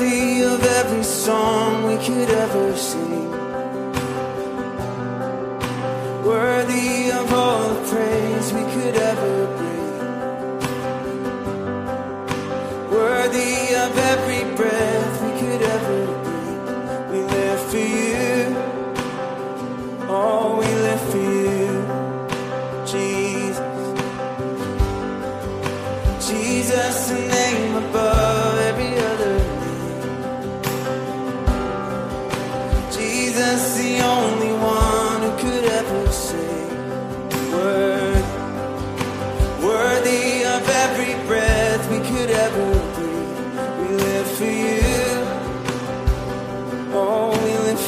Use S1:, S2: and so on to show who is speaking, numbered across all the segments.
S1: worthy of every song we could ever sing. Worthy of all the praise we could ever bring. Worthy of every breath.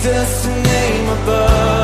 S1: Jesus' name above.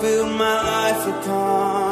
S1: build my life upon.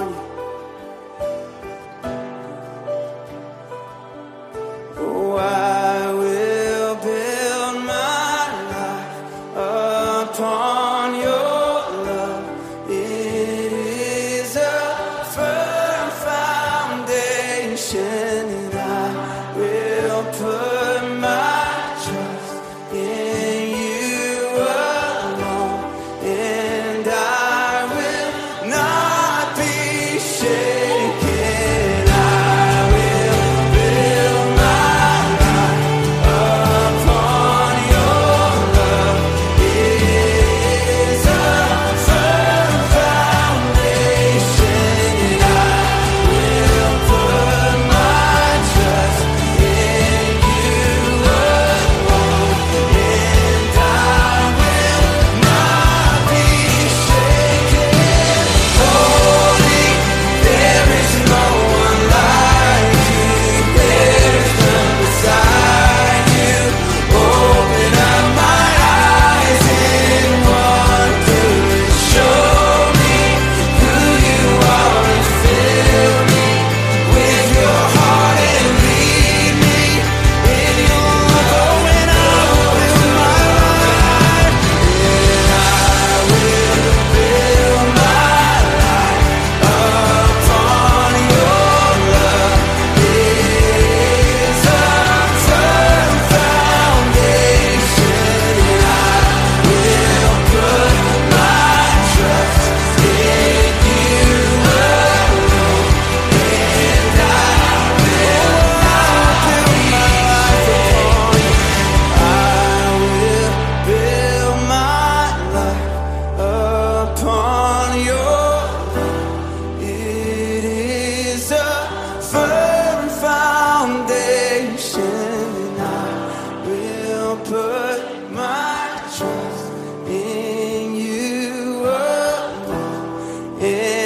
S1: Yeah.